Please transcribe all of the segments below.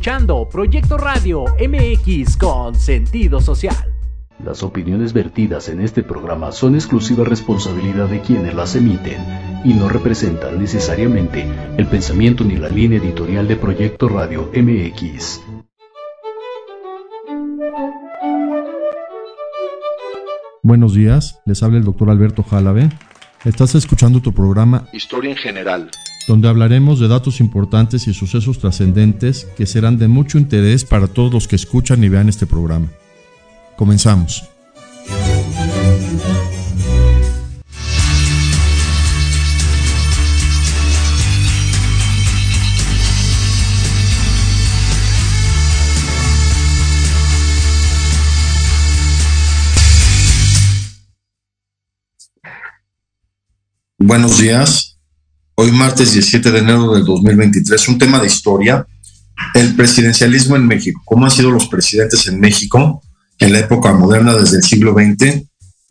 Escuchando Proyecto Radio MX con sentido social. Las opiniones vertidas en este programa son exclusiva responsabilidad de quienes las emiten y no representan necesariamente el pensamiento ni la línea editorial de Proyecto Radio MX. Buenos días, les habla el doctor Alberto Jálave. Estás escuchando tu programa Historia en General, donde hablaremos de datos importantes y sucesos trascendentes que serán de mucho interés para todos los que escuchan y vean este programa. Comenzamos. Buenos días. Hoy martes 17 de enero del 2023, un tema de historia, el presidencialismo en México. ¿Cómo han sido los presidentes en México en la época moderna desde el siglo XX?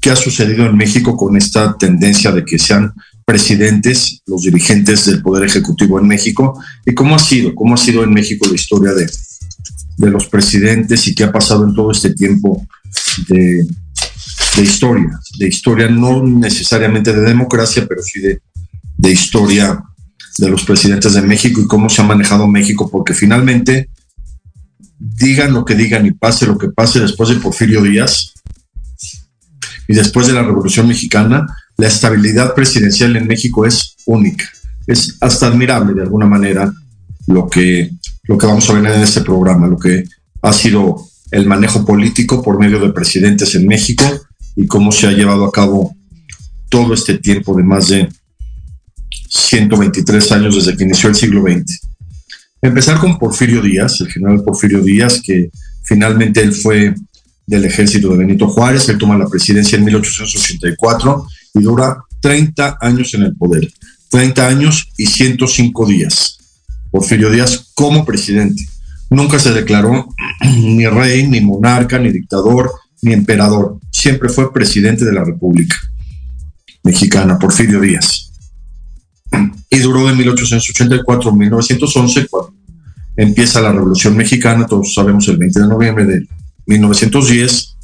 ¿Qué ha sucedido en México con esta tendencia de que sean presidentes los dirigentes del Poder Ejecutivo en México? ¿Y cómo ha sido? ¿Cómo ha sido en México la historia de, de los presidentes y qué ha pasado en todo este tiempo de, de historia, de historia no necesariamente de democracia, pero sí de, de historia de los presidentes de México y cómo se ha manejado México, porque finalmente, digan lo que digan y pase lo que pase después de Porfirio Díaz y después de la Revolución Mexicana, la estabilidad presidencial en México es única. Es hasta admirable de alguna manera lo que, lo que vamos a ver en este programa, lo que ha sido el manejo político por medio de presidentes en México y cómo se ha llevado a cabo todo este tiempo de más de 123 años desde que inició el siglo XX. Empezar con Porfirio Díaz, el general Porfirio Díaz, que finalmente él fue del ejército de Benito Juárez, él toma la presidencia en 1884 y dura 30 años en el poder, 30 años y 105 días. Porfirio Díaz como presidente. Nunca se declaró ni rey, ni monarca, ni dictador, ni emperador. Siempre fue presidente de la República Mexicana, Porfirio Díaz y duró de 1884 a 1911, cuando empieza la Revolución Mexicana, todos sabemos el 20 de noviembre de 1910,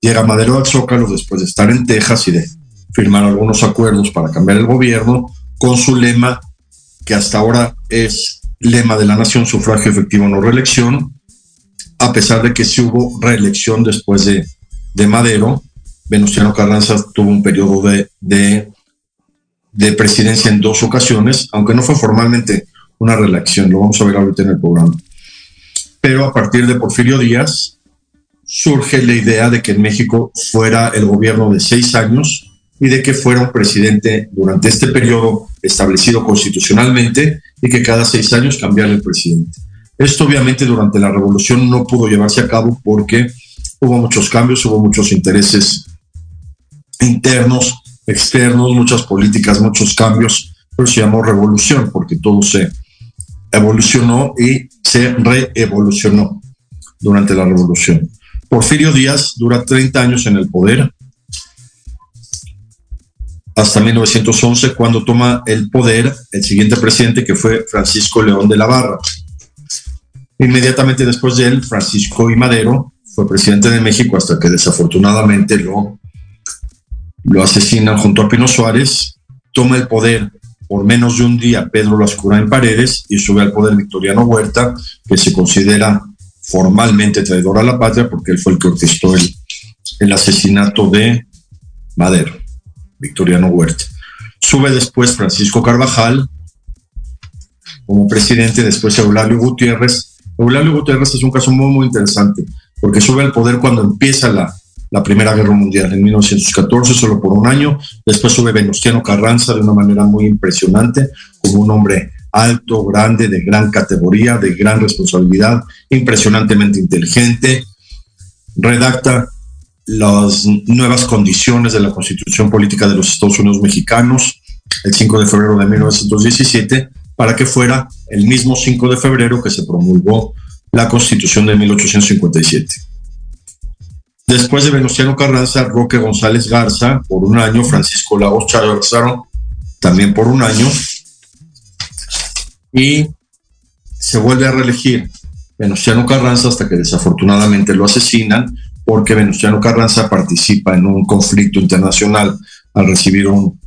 llega Madero al Zócalo después de estar en Texas y de firmar algunos acuerdos para cambiar el gobierno, con su lema, que hasta ahora es lema de la nación, sufragio efectivo, no reelección, a pesar de que sí hubo reelección después de, de Madero, Venustiano Carranza tuvo un periodo de, de de presidencia en dos ocasiones, aunque no fue formalmente una reelección, lo vamos a ver ahorita en el programa. Pero a partir de Porfirio Díaz surge la idea de que en México fuera el gobierno de seis años y de que fuera un presidente durante este periodo establecido constitucionalmente y que cada seis años cambiara el presidente. Esto obviamente durante la revolución no pudo llevarse a cabo porque hubo muchos cambios, hubo muchos intereses internos externos, muchas políticas, muchos cambios, pero se llamó revolución porque todo se evolucionó y se reevolucionó durante la revolución. Porfirio Díaz dura 30 años en el poder, hasta 1911, cuando toma el poder el siguiente presidente, que fue Francisco León de la Barra. Inmediatamente después de él, Francisco I. Madero fue presidente de México hasta que desafortunadamente lo lo asesinan junto a Pino Suárez, toma el poder por menos de un día Pedro en Paredes y sube al poder Victoriano Huerta, que se considera formalmente traidor a la patria porque él fue el que orquestó el, el asesinato de Madero, Victoriano Huerta. Sube después Francisco Carvajal como presidente, después Eulalio Gutiérrez. Eulalio Gutiérrez es un caso muy, muy interesante porque sube al poder cuando empieza la, la Primera Guerra Mundial en 1914, solo por un año. Después sube Venustiano Carranza de una manera muy impresionante, como un hombre alto, grande, de gran categoría, de gran responsabilidad, impresionantemente inteligente. Redacta las nuevas condiciones de la Constitución Política de los Estados Unidos Mexicanos el 5 de febrero de 1917 para que fuera el mismo 5 de febrero que se promulgó la Constitución de 1857. Después de Venustiano Carranza, Roque González Garza por un año, Francisco Lagos Chávez también por un año, y se vuelve a reelegir Venustiano Carranza hasta que desafortunadamente lo asesinan porque Venustiano Carranza participa en un conflicto internacional al recibir un,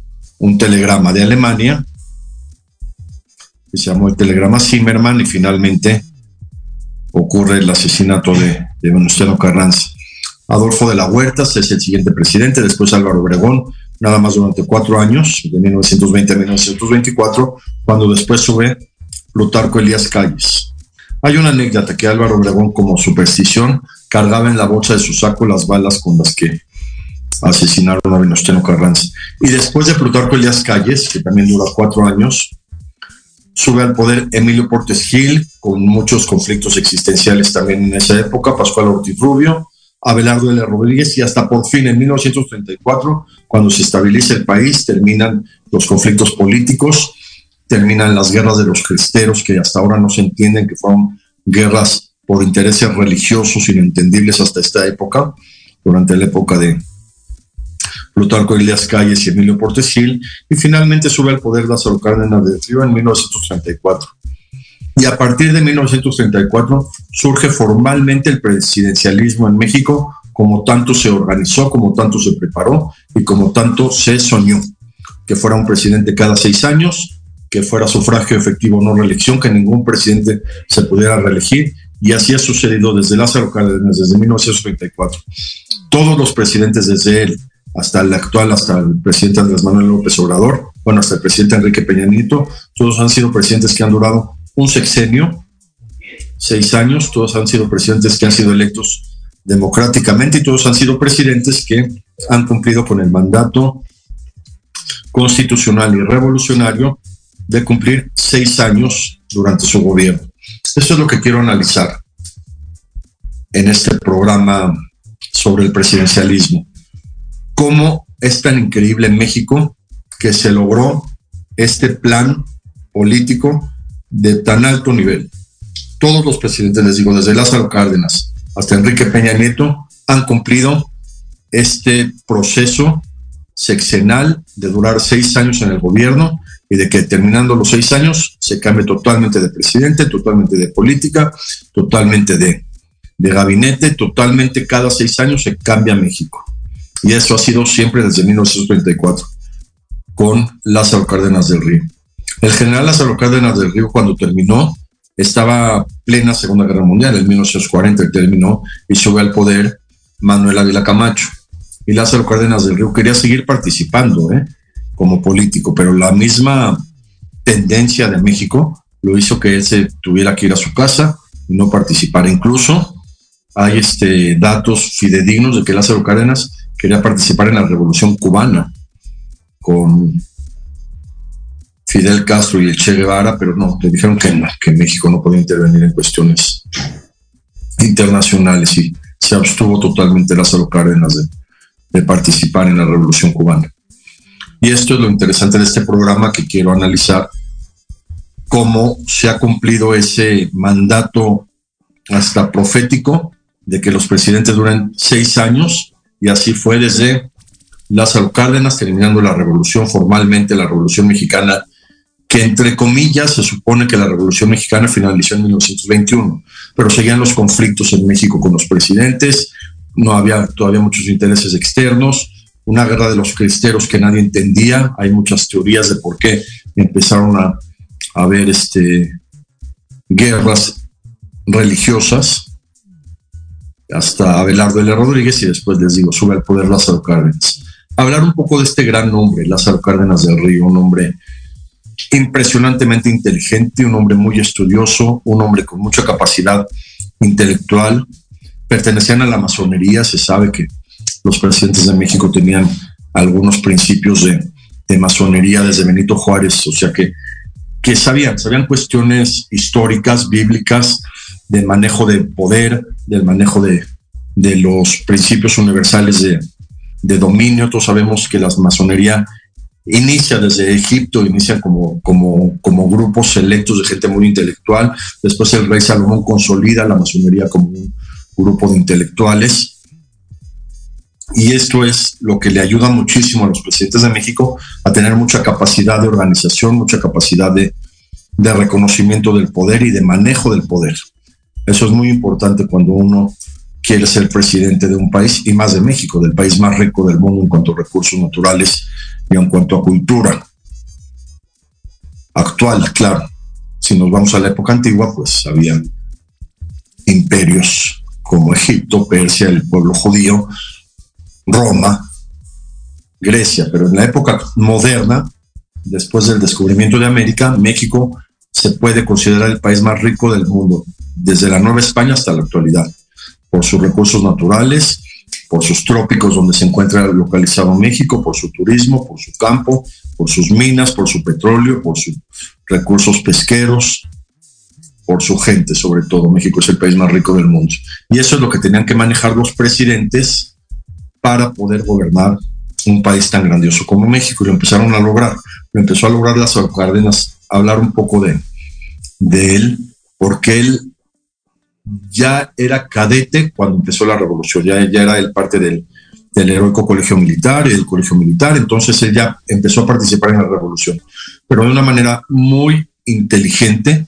telegrama de Alemania que se llamó el telegrama Zimmerman y finalmente ocurre el asesinato de Venustiano Carranza. Adolfo de la Huerta es el siguiente presidente, después Álvaro Obregón, nada más durante cuatro años, de 1920 a 1924, cuando después sube Plutarco Elías Calles. Hay una anécdota que Álvaro Obregón, como superstición, cargaba en la bolsa de su saco las balas con las que asesinaron a Venustiano Carranza. Y después de Plutarco Elías Calles, que también dura cuatro años, sube al poder Emilio Portes Gil, con muchos conflictos existenciales también en esa época, Pascual Ortiz Rubio, Abelardo L. Rodríguez y hasta por fin en 1934, cuando se estabiliza el país, terminan los conflictos políticos, terminan las guerras de los cristeros que hasta ahora no se entienden que fueron guerras por intereses religiosos inentendibles hasta esta época, durante la época de Plutarco Elias Calles y Emilio Portes Gil, y finalmente sube al poder Lázaro Cárdenas de Río en 1934 y a partir de 1934 surge formalmente el presidencialismo en México, como tanto se organizó, como tanto se preparó y como tanto se soñó, que fuera un presidente cada seis años, que fuera sufragio efectivo no reelección, que ningún presidente se pudiera reelegir, y así ha sucedido desde Lázaro Cárdenas, desde 1934. Todos los presidentes desde él hasta el actual, hasta el presidente Andrés Manuel López Obrador, bueno, hasta el presidente Enrique Peña Nieto, todos han sido presidentes que han durado un sexenio, seis años, todos han sido presidentes que han sido electos democráticamente y todos han sido presidentes que han cumplido con el mandato constitucional y revolucionario de cumplir seis años durante su gobierno. Eso es lo que quiero analizar en este programa sobre el presidencialismo. ¿Cómo es tan increíble en México que se logró este plan político de tan alto nivel. Todos los presidentes, les digo, desde Lázaro Cárdenas hasta Enrique Peña Nieto, han cumplido este proceso sexenal de durar seis años en el gobierno y de que terminando los seis años se cambie totalmente de presidente, totalmente de política, totalmente de, de gabinete, totalmente cada seis años se cambia México. Y eso ha sido siempre desde 1934 con Lázaro Cárdenas del Río. El general Lázaro Cárdenas del Río, cuando terminó, estaba plena Segunda Guerra Mundial, en 1940 terminó y sube al poder Manuel Ávila Camacho. Y Lázaro Cárdenas del Río quería seguir participando ¿eh? como político, pero la misma tendencia de México lo hizo que él se tuviera que ir a su casa y no participar. Incluso hay este, datos fidedignos de que Lázaro Cárdenas quería participar en la Revolución Cubana con Fidel Castro y el Che Guevara, pero no, le dijeron que que México no podía intervenir en cuestiones internacionales y se abstuvo totalmente Lázaro Cárdenas de, de participar en la Revolución Cubana. Y esto es lo interesante de este programa que quiero analizar, cómo se ha cumplido ese mandato hasta profético de que los presidentes duren seis años, y así fue desde Lázaro Cárdenas, terminando la revolución formalmente, la revolución mexicana que entre comillas se supone que la Revolución Mexicana finalizó en 1921, pero seguían los conflictos en México con los presidentes, no había todavía muchos intereses externos, una guerra de los cristeros que nadie entendía, hay muchas teorías de por qué empezaron a, haber este, guerras religiosas, hasta Abelardo L. Rodríguez y después les digo, sube al poder Lázaro Cárdenas. Hablar un poco de este gran nombre, Lázaro Cárdenas del Río, un hombre impresionantemente inteligente, un hombre muy estudioso, un hombre con mucha capacidad intelectual. Pertenecían a la masonería, se sabe que los presidentes de México tenían algunos principios de, masonería desde Benito Juárez, o sea que, que sabían, sabían cuestiones históricas, bíblicas, de manejo de poder, del manejo de, los principios universales de, de dominio. Todos sabemos que la masonería inicia desde Egipto, inicia como, como, grupos selectos de gente muy intelectual. Después el rey Salomón consolida la masonería como un grupo de intelectuales. Y esto es lo que le ayuda muchísimo a los presidentes de México a tener mucha capacidad de organización, mucha capacidad de, de reconocimiento del poder y de manejo del poder. Eso es muy importante cuando uno quiere ser presidente de un país y más de México, del país más rico del mundo en cuanto a recursos naturales y en cuanto a cultura. Actual, claro. Si nos vamos a la época antigua, pues había imperios como Egipto, Persia, el pueblo judío, Roma, Grecia, pero en la época moderna, después del descubrimiento de América, México se puede considerar el país más rico del mundo, desde la Nueva España hasta la actualidad, por sus recursos naturales, por sus trópicos donde se encuentra localizado México, por su turismo, por su campo, por sus minas, por su petróleo, por sus recursos pesqueros, por su gente, sobre todo. México es el país más rico del mundo. Y eso es lo que tenían que manejar los presidentes para poder gobernar un país tan grandioso como México. Y lo empezaron a lograr. Lo empezó a lograr las Cárdenas, hablar un poco de, de él, porque él ya era cadete cuando empezó la revolución, ya, ya era el parte del, del heroico colegio militar y del colegio militar, entonces él ya empezó a participar en la revolución, pero de una manera muy inteligente,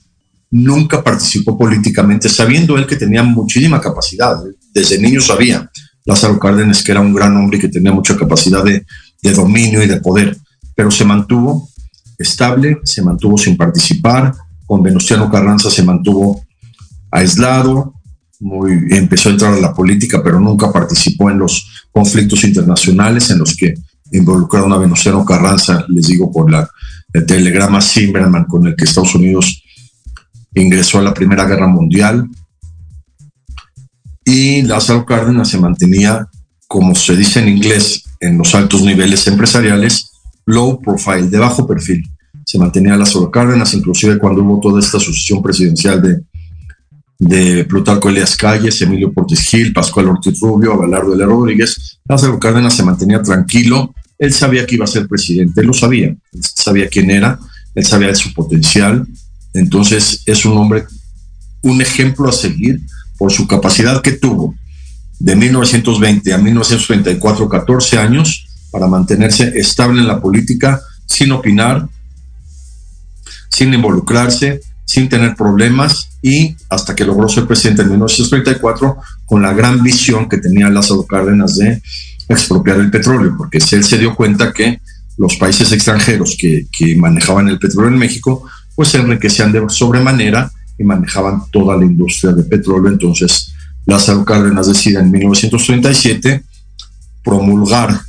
nunca participó políticamente, sabiendo él que tenía muchísima capacidad. Desde niño sabía Lázaro Cárdenas que era un gran hombre y que tenía mucha capacidad de, dominio y de poder, pero se mantuvo estable, se mantuvo sin participar. Con Venustiano Carranza se mantuvo aislado, muy, empezó a entrar a la política, pero nunca participó en los conflictos internacionales en los que involucraron a Venustiano Carranza, les digo por la, el telegrama Zimmerman con el que Estados Unidos ingresó a la Primera Guerra Mundial y Lázaro Cárdenas se mantenía, como se dice en inglés, en los altos niveles empresariales, low profile, de bajo perfil. Se mantenía Lázaro Cárdenas, inclusive cuando hubo toda esta sucesión presidencial de, de Plutarco Elias Calles, Emilio Portes Gil, Pascual Ortiz Rubio, Abelardo L. Rodríguez, Lázaro Cárdenas se mantenía tranquilo. Él sabía que iba a ser presidente, él lo sabía, él sabía quién era, él sabía de su potencial, entonces es un hombre, un ejemplo a seguir por su capacidad que tuvo de 1920 a 1934, 14 años, para mantenerse estable en la política, sin opinar, sin involucrarse, sin tener problemas y hasta que logró ser presidente en 1934 con la gran visión que tenía Lázaro Cárdenas de expropiar el petróleo, porque él se dio cuenta que los países extranjeros que, que manejaban el petróleo en México pues se enriquecían de sobremanera y manejaban toda la industria de petróleo. Entonces, Lázaro Cárdenas decide en 1937 promulgar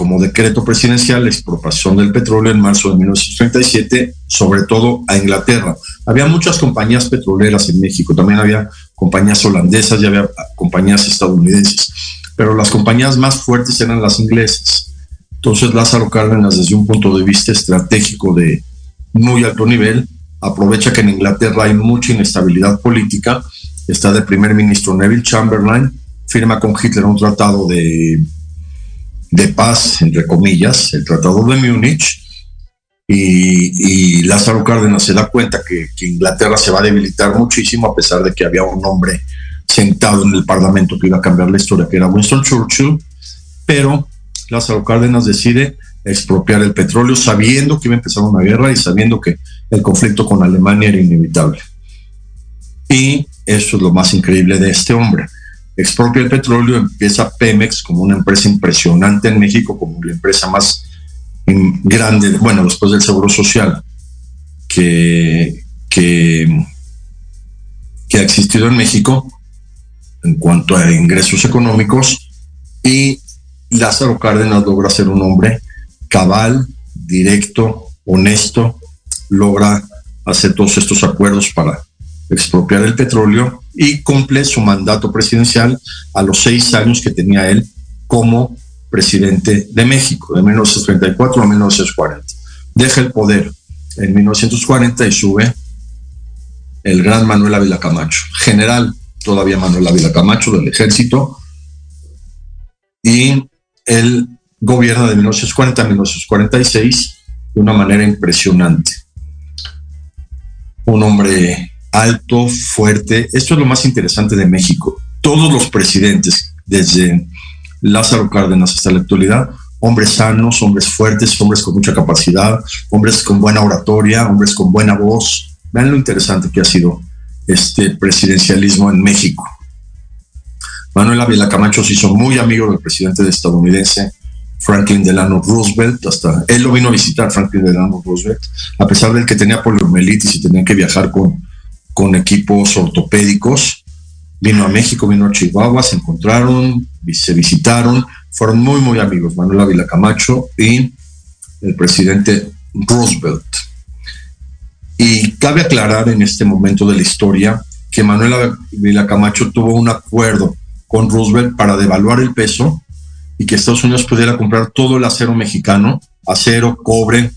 como decreto presidencial la expropiación del petróleo en marzo de 1937, sobre todo a Inglaterra. Había muchas compañías petroleras en México, también había compañías holandesas y había compañías estadounidenses, pero las compañías más fuertes eran las inglesas. Entonces Lázaro Cárdenas, desde un punto de vista estratégico de, muy alto nivel, aprovecha que en Inglaterra hay mucha inestabilidad política, está de primer ministro Neville Chamberlain, firma con Hitler un tratado de, de paz, entre comillas, el tratado de Múnich, y, Lázaro Cárdenas se da cuenta que, que, Inglaterra se va a debilitar muchísimo a pesar de que había un hombre sentado en el Parlamento que iba a cambiar la historia, que era Winston Churchill, pero Lázaro Cárdenas decide expropiar el petróleo, sabiendo que iba a empezar una guerra y sabiendo que el conflicto con Alemania era inevitable. Y eso es lo más increíble de este hombre. Expropia el petróleo, empieza Pemex como una empresa impresionante en México, como la empresa más grande, bueno, después del Seguro Social, que, que, que ha existido en México en cuanto a ingresos económicos. Y Lázaro Cárdenas logra ser un hombre cabal, directo, honesto, logra hacer todos estos acuerdos para expropiar el petróleo y cumple su mandato presidencial a los seis años que tenía él como presidente de México, de 1934 a 1940. Deja el poder en 1940 y sube el gran Manuel Ávila Camacho, general todavía Manuel Ávila Camacho del ejército, y él gobierna de 1940 a 1946 de una manera impresionante. Un hombre alto, fuerte. Esto es lo más interesante de México. Todos los presidentes, desde Lázaro Cárdenas hasta la actualidad, hombres sanos, hombres fuertes, hombres con mucha capacidad, hombres con buena oratoria, hombres con buena voz. Vean lo interesante que ha sido este presidencialismo en México. Manuel Ávila Camacho se hizo muy amigo del presidente estadounidense Franklin Delano Roosevelt, hasta él lo vino a visitar, Franklin Delano Roosevelt, a pesar del que tenía poliomielitis y tenía que viajar con, con equipos ortopédicos, vino a México, vino a Chihuahua, se encontraron, se visitaron, fueron muy, muy amigos, Manuel Ávila Camacho y el presidente Roosevelt. Y cabe aclarar en este momento de la historia que Manuel Ávila Camacho tuvo un acuerdo con Roosevelt para devaluar el peso y que Estados Unidos pudiera comprar todo el acero mexicano, acero, cobre,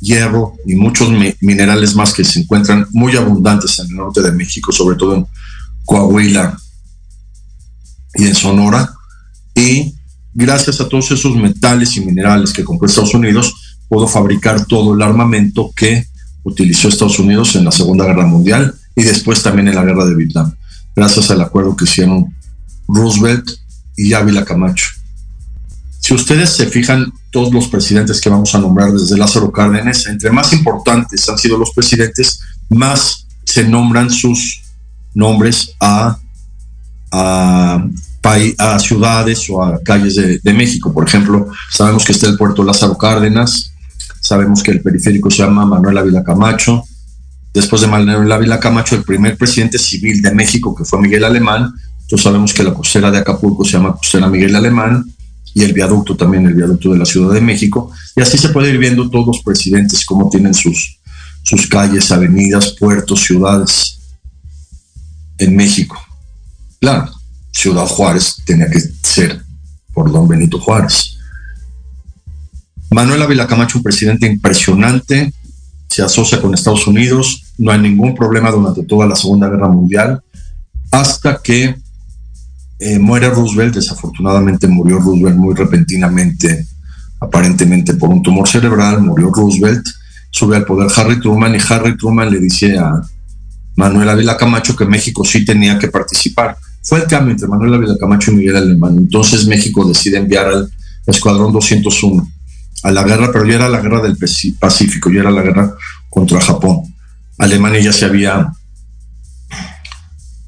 hierro y muchos minerales más que se encuentran muy abundantes en el norte de México, sobre todo en Coahuila y en Sonora. Y gracias a todos esos metales y minerales que compró Estados Unidos, pudo fabricar todo el armamento que utilizó Estados Unidos en la Segunda Guerra Mundial y después también en la Guerra de Vietnam, gracias al acuerdo que hicieron Roosevelt y Ávila Camacho. Si ustedes se fijan, todos los presidentes que vamos a nombrar desde Lázaro Cárdenas, entre más importantes han sido los presidentes, más se nombran sus nombres a, a, a ciudades o a calles de, México. Por ejemplo, sabemos que está el puerto Lázaro Cárdenas, sabemos que el periférico se llama Manuel Ávila Camacho. Después de Manuel Ávila Camacho, el primer presidente civil de México, que fue Miguel Alemán, entonces sabemos que la costera de Acapulco se llama costera Miguel Alemán y el viaducto también, el viaducto de la Ciudad de México. Y así se puede ir viendo todos los presidentes cómo tienen sus, sus calles, avenidas, puertos, ciudades en México. Claro, Ciudad Juárez tenía que ser por don Benito Juárez. Manuel Ávila Camacho, un presidente impresionante, se asocia con Estados Unidos, no hay ningún problema durante toda la Segunda Guerra Mundial, hasta que eh, muere Roosevelt, desafortunadamente murió Roosevelt muy repentinamente, aparentemente por un tumor cerebral, murió Roosevelt, sube al poder Harry Truman y Harry Truman le dice a Manuel Ávila Camacho que México sí tenía que participar. Fue el cambio entre Manuel Ávila Camacho y Miguel Alemán. Entonces México decide enviar al Escuadrón 201 a la guerra, pero ya era la guerra del Pacífico, ya era la guerra contra Japón. Alemania ya se había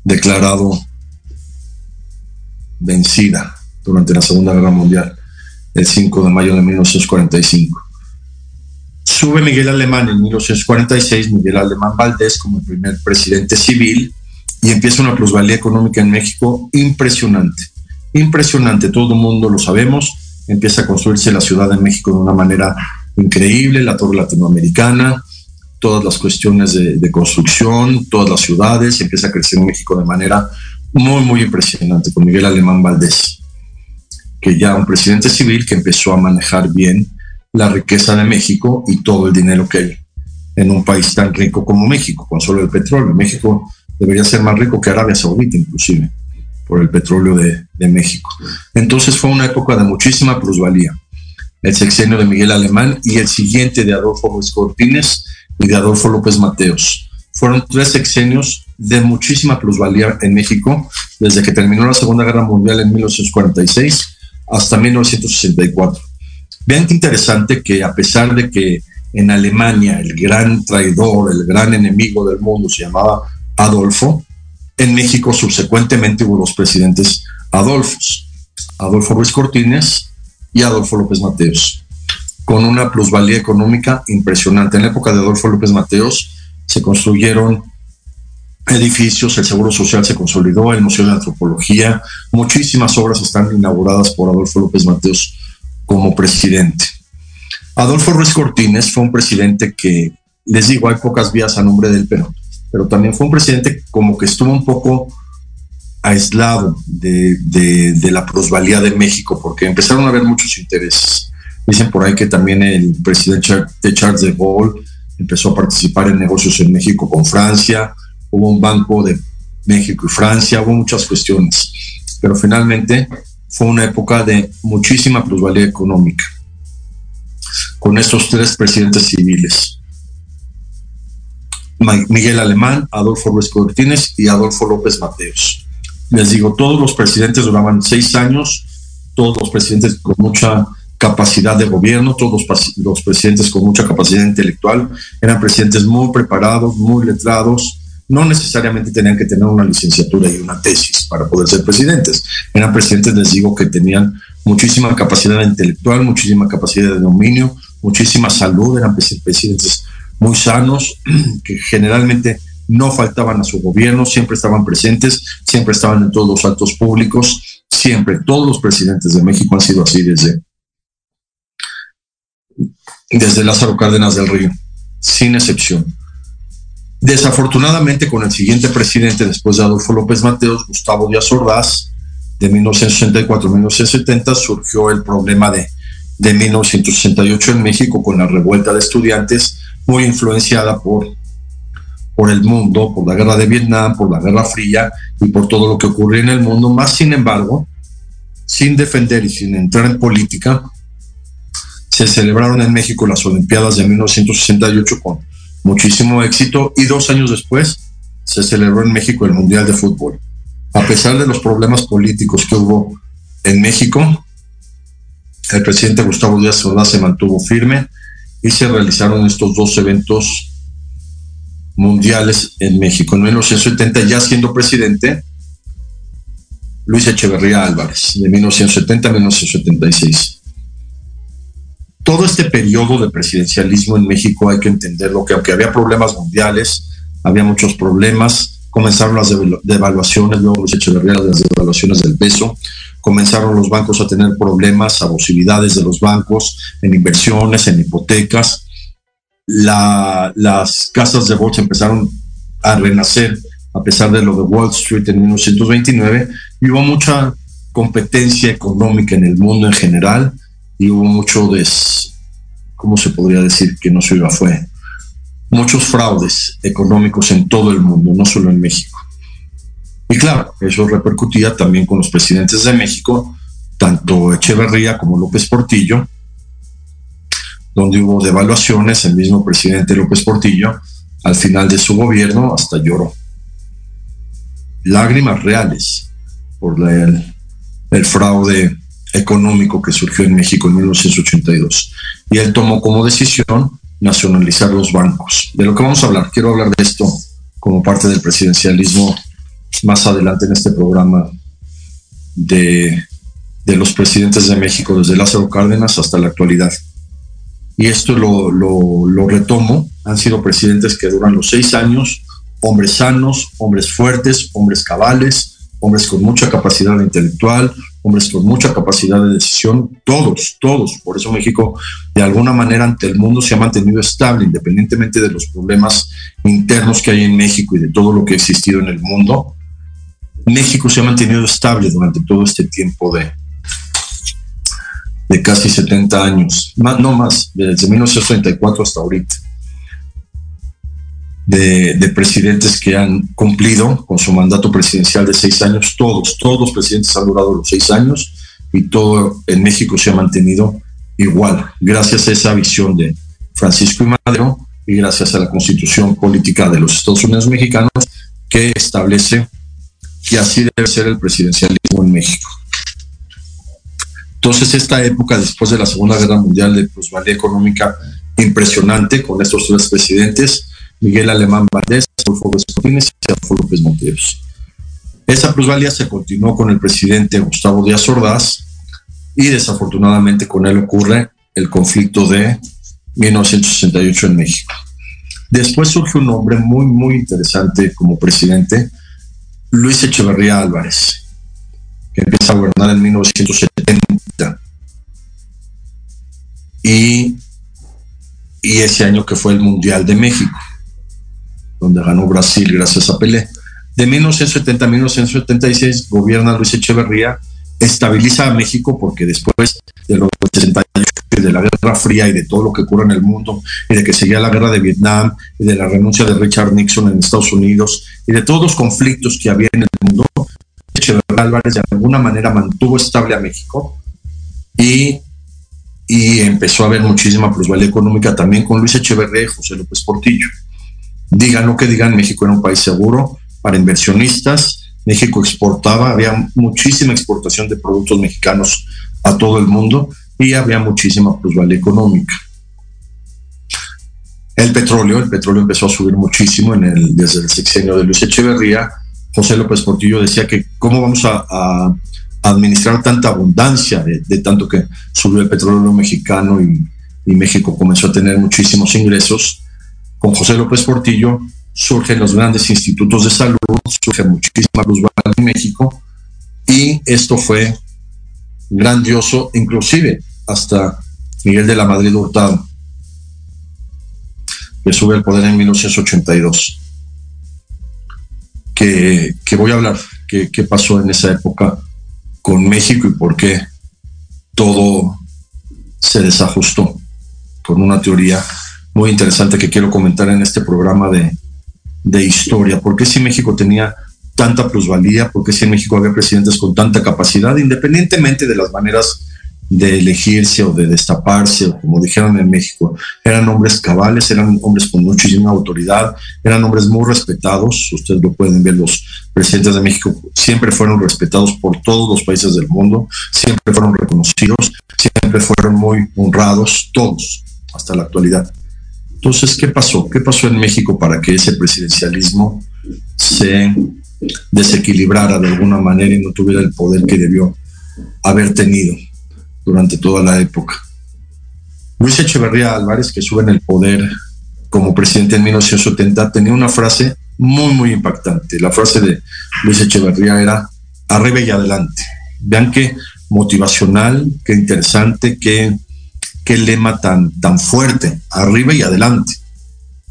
declarado vencida durante la Segunda Guerra Mundial, el 5 de mayo de 1945. Sube Miguel Alemán en 1946, Miguel Alemán Valdés como el primer presidente civil y empieza una plusvalía económica en México impresionante, impresionante, todo el mundo lo sabemos, empieza a construirse la Ciudad de México de una manera increíble, la torre latinoamericana, todas las cuestiones de, de construcción, todas las ciudades, empieza a crecer en México de manera muy, muy impresionante con Miguel Alemán Valdés, que ya un presidente civil que empezó a manejar bien la riqueza de México y todo el dinero que hay en un país tan rico como México, con solo el petróleo. México debería ser más rico que Arabia Saudita, inclusive, por el petróleo de, de México. Entonces fue una época de muchísima plusvalía. El sexenio de Miguel Alemán y el siguiente de Adolfo Ruiz Cortines y de Adolfo López Mateos. Fueron tres sexenios de muchísima plusvalía en México desde que terminó la Segunda Guerra Mundial en 1946 hasta 1964. Vean qué interesante que a pesar de que en Alemania el gran traidor, el gran enemigo del mundo se llamaba Adolfo, en México subsecuentemente hubo dos presidentes Adolfos, Adolfo Ruiz Cortines y Adolfo López Mateos, con una plusvalía económica impresionante. En la época de Adolfo López Mateos se construyeron edificios, el Seguro Social se consolidó, el Museo de Antropología, muchísimas obras están inauguradas por Adolfo López Mateos como presidente. Adolfo Ruiz Cortines fue un presidente que, les digo, hay pocas vías a nombre del pero, pero también fue un presidente como que estuvo un poco aislado de, de, de la plusvalía de México, porque empezaron a haber muchos intereses. Dicen por ahí que también el presidente de Charles de Gaulle empezó a participar en negocios en México con Francia, hubo un banco de México y Francia, hubo muchas cuestiones, pero finalmente fue una época de muchísima plusvalía económica con estos tres presidentes civiles. Miguel Alemán, Adolfo Ruiz Cortines y Adolfo López Mateos. Les digo, todos los presidentes duraban seis años, todos los presidentes con mucha capacidad de gobierno, todos los presidentes con mucha capacidad intelectual, eran presidentes muy preparados, muy letrados, no necesariamente tenían que tener una licenciatura y una tesis para poder ser presidentes. Eran presidentes, les digo, que tenían muchísima capacidad intelectual, muchísima capacidad de dominio, muchísima salud, eran presidentes muy sanos, que generalmente no faltaban a su gobierno, siempre estaban presentes, siempre estaban en todos los actos públicos, siempre, todos los presidentes de México han sido así desde, desde Lázaro Cárdenas del Río, sin excepción. Desafortunadamente, con el siguiente presidente después de Adolfo López Mateos, Gustavo Díaz Ordaz, de 1964 a 1970, surgió el problema de, de 1968 en México con la revuelta de estudiantes, muy influenciada por, por el mundo, por la guerra de Vietnam, por la Guerra Fría y por todo lo que ocurrió en el mundo. Más sin embargo, sin defender y sin entrar en política, se celebraron en México las Olimpiadas de 1968 con muchísimo éxito y dos años después se celebró en México el Mundial de Fútbol. A pesar de los problemas políticos que hubo en México, el presidente Gustavo Díaz Ordaz se mantuvo firme y se realizaron estos dos eventos mundiales en México. En 1970, ya siendo presidente, Luis Echeverría Álvarez, de 1970 a 1976 todo este periodo de presidencialismo en México hay que entenderlo, que aunque había problemas mundiales, había muchos problemas, comenzaron las devaluaciones, luego Luis Echeverría las devaluaciones del peso, comenzaron los bancos a tener problemas, abusividades de los bancos en inversiones, en hipotecas, las casas de bolsa empezaron a renacer a pesar de lo de Wall Street en 1929 y hubo mucha competencia económica en el mundo en general y hubo mucho des, ¿cómo se podría decir que no se iba? Fue muchos fraudes económicos en todo el mundo, no solo en México. Y claro, eso repercutía también con los presidentes de México, tanto Echeverría como López Portillo, donde hubo devaluaciones, el mismo presidente López Portillo, al final de su gobierno, hasta lloró. Lágrimas reales por el, el fraude económico que surgió en México en 1982. Y él tomó como decisión nacionalizar los bancos. De lo que vamos a hablar, quiero hablar de esto como parte del presidencialismo más adelante en este programa de, de los presidentes de México, desde Lázaro Cárdenas hasta la actualidad. Y esto lo, lo, lo retomo, han sido presidentes que duran los seis años, hombres sanos, hombres fuertes, hombres cabales, hombres con mucha capacidad intelectual, hombres con mucha capacidad de decisión, todos, todos. Por eso México, de alguna manera, ante el mundo se ha mantenido estable, independientemente de los problemas internos que hay en México y de todo lo que ha existido en el mundo. México se ha mantenido estable durante todo este tiempo de, de casi 70 años, no más, desde 1934 hasta ahorita de, presidentes que han cumplido con su mandato presidencial de seis años. Todos, todos los presidentes han durado los seis años y todo en México se ha mantenido igual, gracias a esa visión de Francisco y Madero y gracias a la constitución política de los Estados Unidos mexicanos que establece que así debe ser el presidencialismo en México. Entonces, esta época después de la Segunda Guerra Mundial de plusvalía económica impresionante con estos tres presidentes, Miguel Alemán Valdés, Adolfo Martínez y Adolfo López Monteros. Esa plusvalía se continuó con el presidente Gustavo Díaz Ordaz y desafortunadamente con él ocurre el conflicto de 1968 en México. Después surge un hombre muy, muy interesante como presidente, Luis Echeverría Álvarez, que empieza a gobernar en 1970. Y, y ese año que fue el Mundial de México donde ganó Brasil gracias a Pelé. De 1970 a 1976 gobierna Luis Echeverría, estabiliza a México porque después de los 68 de la Guerra Fría y de todo lo que ocurre en el mundo y de que seguía la guerra de Vietnam y de la renuncia de Richard Nixon en Estados Unidos y de todos los conflictos que había en el mundo, Echeverría Álvarez de alguna manera mantuvo estable a México y, y empezó a haber muchísima plusvalía económica también con Luis Echeverría y José López Portillo. Digan lo que digan, México era un país seguro para inversionistas. México exportaba, había muchísima exportación de productos mexicanos a todo el mundo y había muchísima plusvalía económica. El petróleo, el petróleo empezó a subir muchísimo en el, desde el sexenio de Luis Echeverría. José López Portillo decía que cómo vamos a, administrar tanta abundancia de, tanto que subió el petróleo mexicano y, y México comenzó a tener muchísimos ingresos. Con José López Portillo surgen los grandes institutos de salud, surge muchísima plusvalía en México y esto fue grandioso, inclusive hasta Miguel de la Madrid Hurtado, que sube al poder en 1982. Que, que voy a hablar qué, qué pasó en esa época con México y por qué todo se desajustó, con una teoría muy interesante que quiero comentar en este programa de, de historia. ¿Por qué si México tenía tanta plusvalía? ¿Por qué si en México había presidentes con tanta capacidad, independientemente de las maneras de elegirse o de destaparse, o como dijeron en México, eran hombres cabales, eran hombres con muchísima autoridad, eran hombres muy respetados, ustedes lo pueden ver, los presidentes de México siempre fueron respetados por todos los países del mundo, siempre fueron reconocidos, siempre fueron muy honrados, todos, hasta la actualidad. Entonces, ¿qué pasó? ¿Qué pasó en México para que ese presidencialismo se desequilibrara de alguna manera y no tuviera el poder que debió haber tenido durante toda la época? Luis Echeverría Álvarez, que sube en el poder como presidente en 1970, tenía una frase muy, muy impactante. La frase de Luis Echeverría era arriba y adelante. Vean qué motivacional, qué interesante, qué qué lema tan, tan fuerte, arriba y adelante.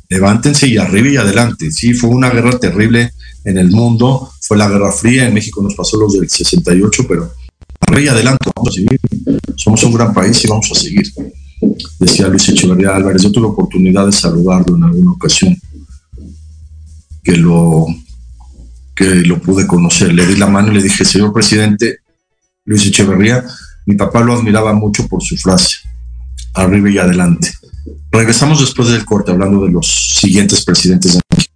Levántense y arriba y adelante. Sí, fue una guerra terrible en el mundo, fue la Guerra Fría, en México nos pasó los del 68, pero arriba y adelante, vamos a seguir. Somos un gran país y vamos a seguir. Decía Luis Echeverría Álvarez, yo tuve oportunidad de saludarlo en alguna ocasión, que lo, que lo pude conocer. Le di la mano y le dije, señor presidente Luis Echeverría, mi papá lo admiraba mucho por su frase arriba y adelante. Regresamos después del corte hablando de los siguientes presidentes de México.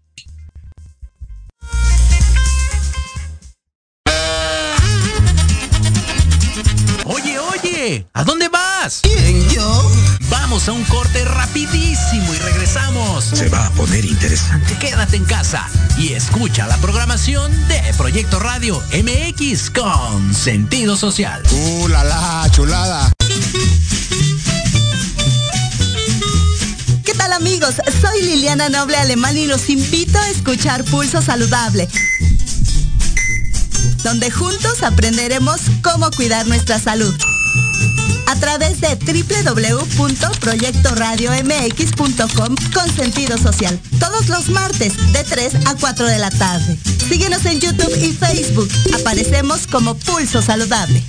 Oye, oye, ¿a dónde vas? ¿Quién, yo? Vamos a un corte rapidísimo y regresamos. Se va a poner interesante. Quédate en casa y escucha la programación de Proyecto Radio MX con sentido social. ¡Uh, la, la chulada! Amigos? Soy Liliana Noble Alemán y los invito a escuchar Pulso Saludable, donde juntos aprenderemos cómo cuidar nuestra salud. A través de www.proyectoradiomx.com con sentido social. Todos los martes de 3 a 4 de la tarde. Síguenos en YouTube y Facebook. Aparecemos como Pulso Saludable.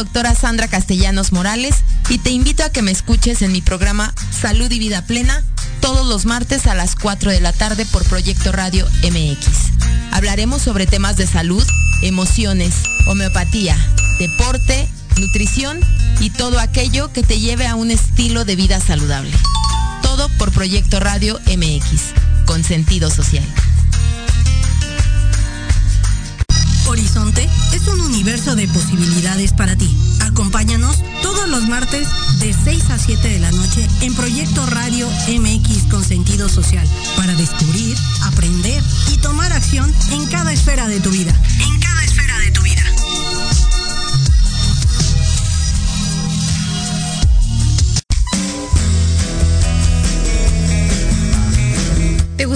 Doctora Sandra Castellanos Morales y te invito a que me escuches en mi programa Salud y Vida Plena todos los martes a las 4 de la tarde por Proyecto Radio MX. Hablaremos sobre temas de salud, emociones, homeopatía, deporte, nutrición y todo aquello que te lleve a un estilo de vida saludable. Todo por Proyecto Radio MX, con sentido social. Horizonte es un universo de posibilidades para ti. Acompáñanos todos los martes de 6 a 7 de la noche en Proyecto Radio MX con sentido social para descubrir, aprender y tomar acción en cada esfera de tu vida. En cada esfera de tu vida.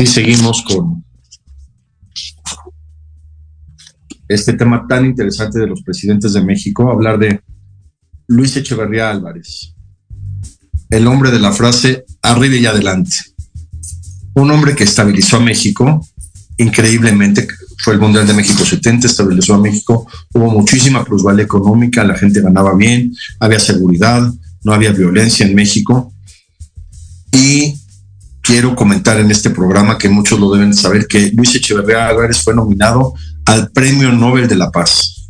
Sí, seguimos con este tema tan interesante de los presidentes de México, hablar de Luis Echeverría Álvarez, el hombre de la frase arriba y adelante. Un hombre que estabilizó a México increíblemente, fue el Mundial de México 70, estabilizó a México, hubo muchísima plusvalía económica, la gente ganaba bien, había seguridad, no había violencia en México. Y quiero comentar en este programa que muchos lo deben saber que Luis Echeverría Álvarez fue nominado al Premio Nobel de la Paz.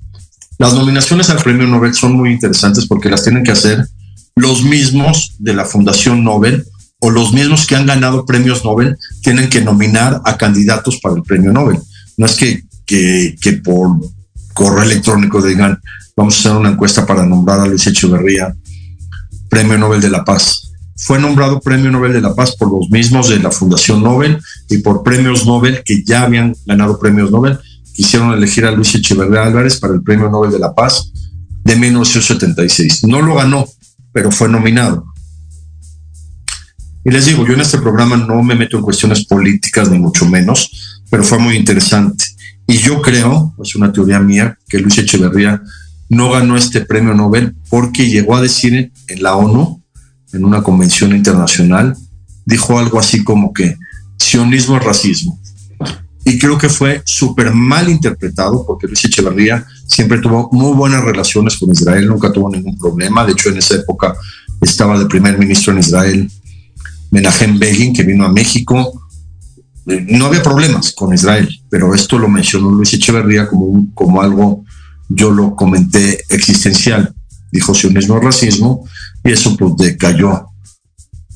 Las nominaciones al Premio Nobel son muy interesantes porque las tienen que hacer los mismos de la Fundación Nobel o los mismos que han ganado premios Nobel tienen que nominar a candidatos para el Premio Nobel. No es que, que, por correo electrónico digan, vamos a hacer una encuesta para nombrar a Luis Echeverría Premio Nobel de la Paz. Fue nombrado Premio Nobel de la Paz por los mismos de la Fundación Nobel y por premios Nobel que ya habían ganado premios Nobel. Quisieron elegir a Luis Echeverría Álvarez para el Premio Nobel de la Paz de 1976. No lo ganó, pero fue nominado. Y les digo, yo en este programa no me meto en cuestiones políticas, ni mucho menos, pero fue muy interesante. Y yo creo, es una teoría mía, que Luis Echeverría no ganó este premio Nobel porque llegó a decir en la ONU, en una convención internacional, dijo algo así como que sionismo es racismo. Y creo que fue súper mal interpretado porque Luis Echeverría siempre tuvo muy buenas relaciones con Israel, nunca tuvo ningún problema. De hecho, en esa época estaba de primer ministro en Israel Menachem Begin, que vino a México. No había problemas con Israel, pero esto lo mencionó Luis Echeverría como, como algo, yo lo comenté, existencial. Dijo sionismo racismo, y eso pues le cayó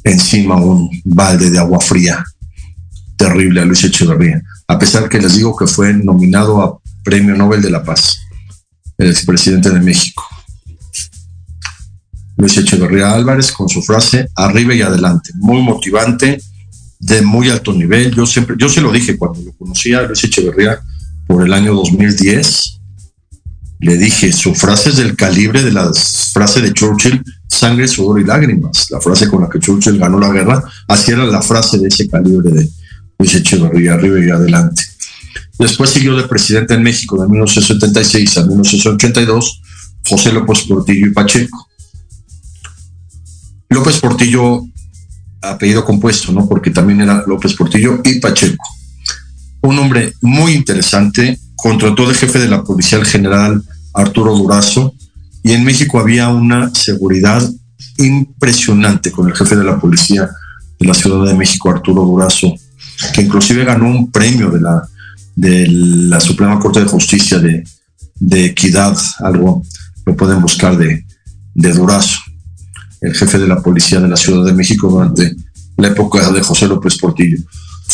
encima un balde de agua fría terrible a Luis Echeverría. A pesar que les digo que fue nominado a Premio Nobel de la Paz, el expresidente de México. Luis Echeverría Álvarez con su frase arriba y adelante, muy motivante, de muy alto nivel. Yo siempre, yo se lo dije cuando lo conocía a Luis Echeverría por el año 2010. Le dije, su frase es del calibre de la frase de Churchill, sangre, sudor y lágrimas. La frase con la que Churchill ganó la guerra, así era la frase de ese calibre de Luis Echeverría, arriba y adelante. Después siguió de presidente en México de 1976 a 1982 José López Portillo y Pacheco López Portillo, apellido compuesto, ¿no? Porque también era López Portillo y Pacheco. Un hombre muy interesante, contrató de jefe de la Policía General Arturo Durazo, y en México había una seguridad impresionante con el jefe de la policía de la Ciudad de México, Arturo Durazo, que inclusive ganó un premio de la, de la Suprema Corte de Justicia de, de Equidad, algo lo pueden buscar de, de Durazo el jefe de la policía de la Ciudad de México durante la época de José López Portillo.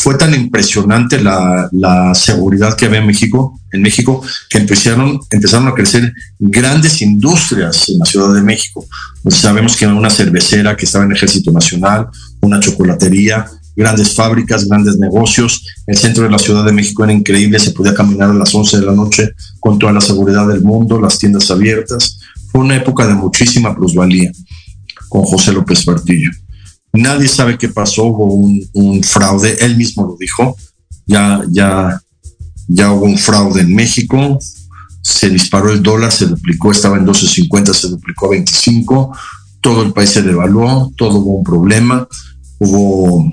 Fue tan impresionante la, seguridad que había en México, en México, que empezaron, a crecer grandes industrias en la Ciudad de México. Pues sabemos que una cervecera que estaba en Ejército Nacional, una chocolatería, grandes fábricas, grandes negocios. El centro de la Ciudad de México era increíble, se podía caminar a las 11 de la noche con toda la seguridad del mundo, las tiendas abiertas. Fue una época de muchísima plusvalía con José López Portillo. Nadie sabe qué pasó, hubo un, fraude, él mismo lo dijo, ya, ya, ya hubo un fraude en México, se disparó el dólar, se duplicó, estaba en 12.50, se duplicó a 25, todo el país se devaluó, todo hubo un problema, hubo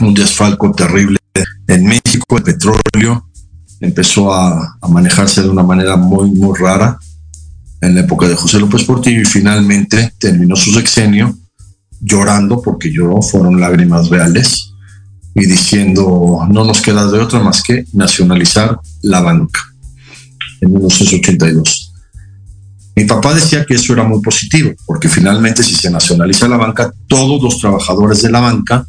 un desfalco terrible en México, el petróleo empezó a, a manejarse de una manera muy, muy rara en la época de José López Portillo y finalmente terminó su sexenio llorando porque lloró, fueron lágrimas reales y diciendo no nos queda de otra más que nacionalizar la banca en 1982. Mi papá decía que eso era muy positivo, porque finalmente si se nacionaliza la banca, todos los trabajadores de la banca,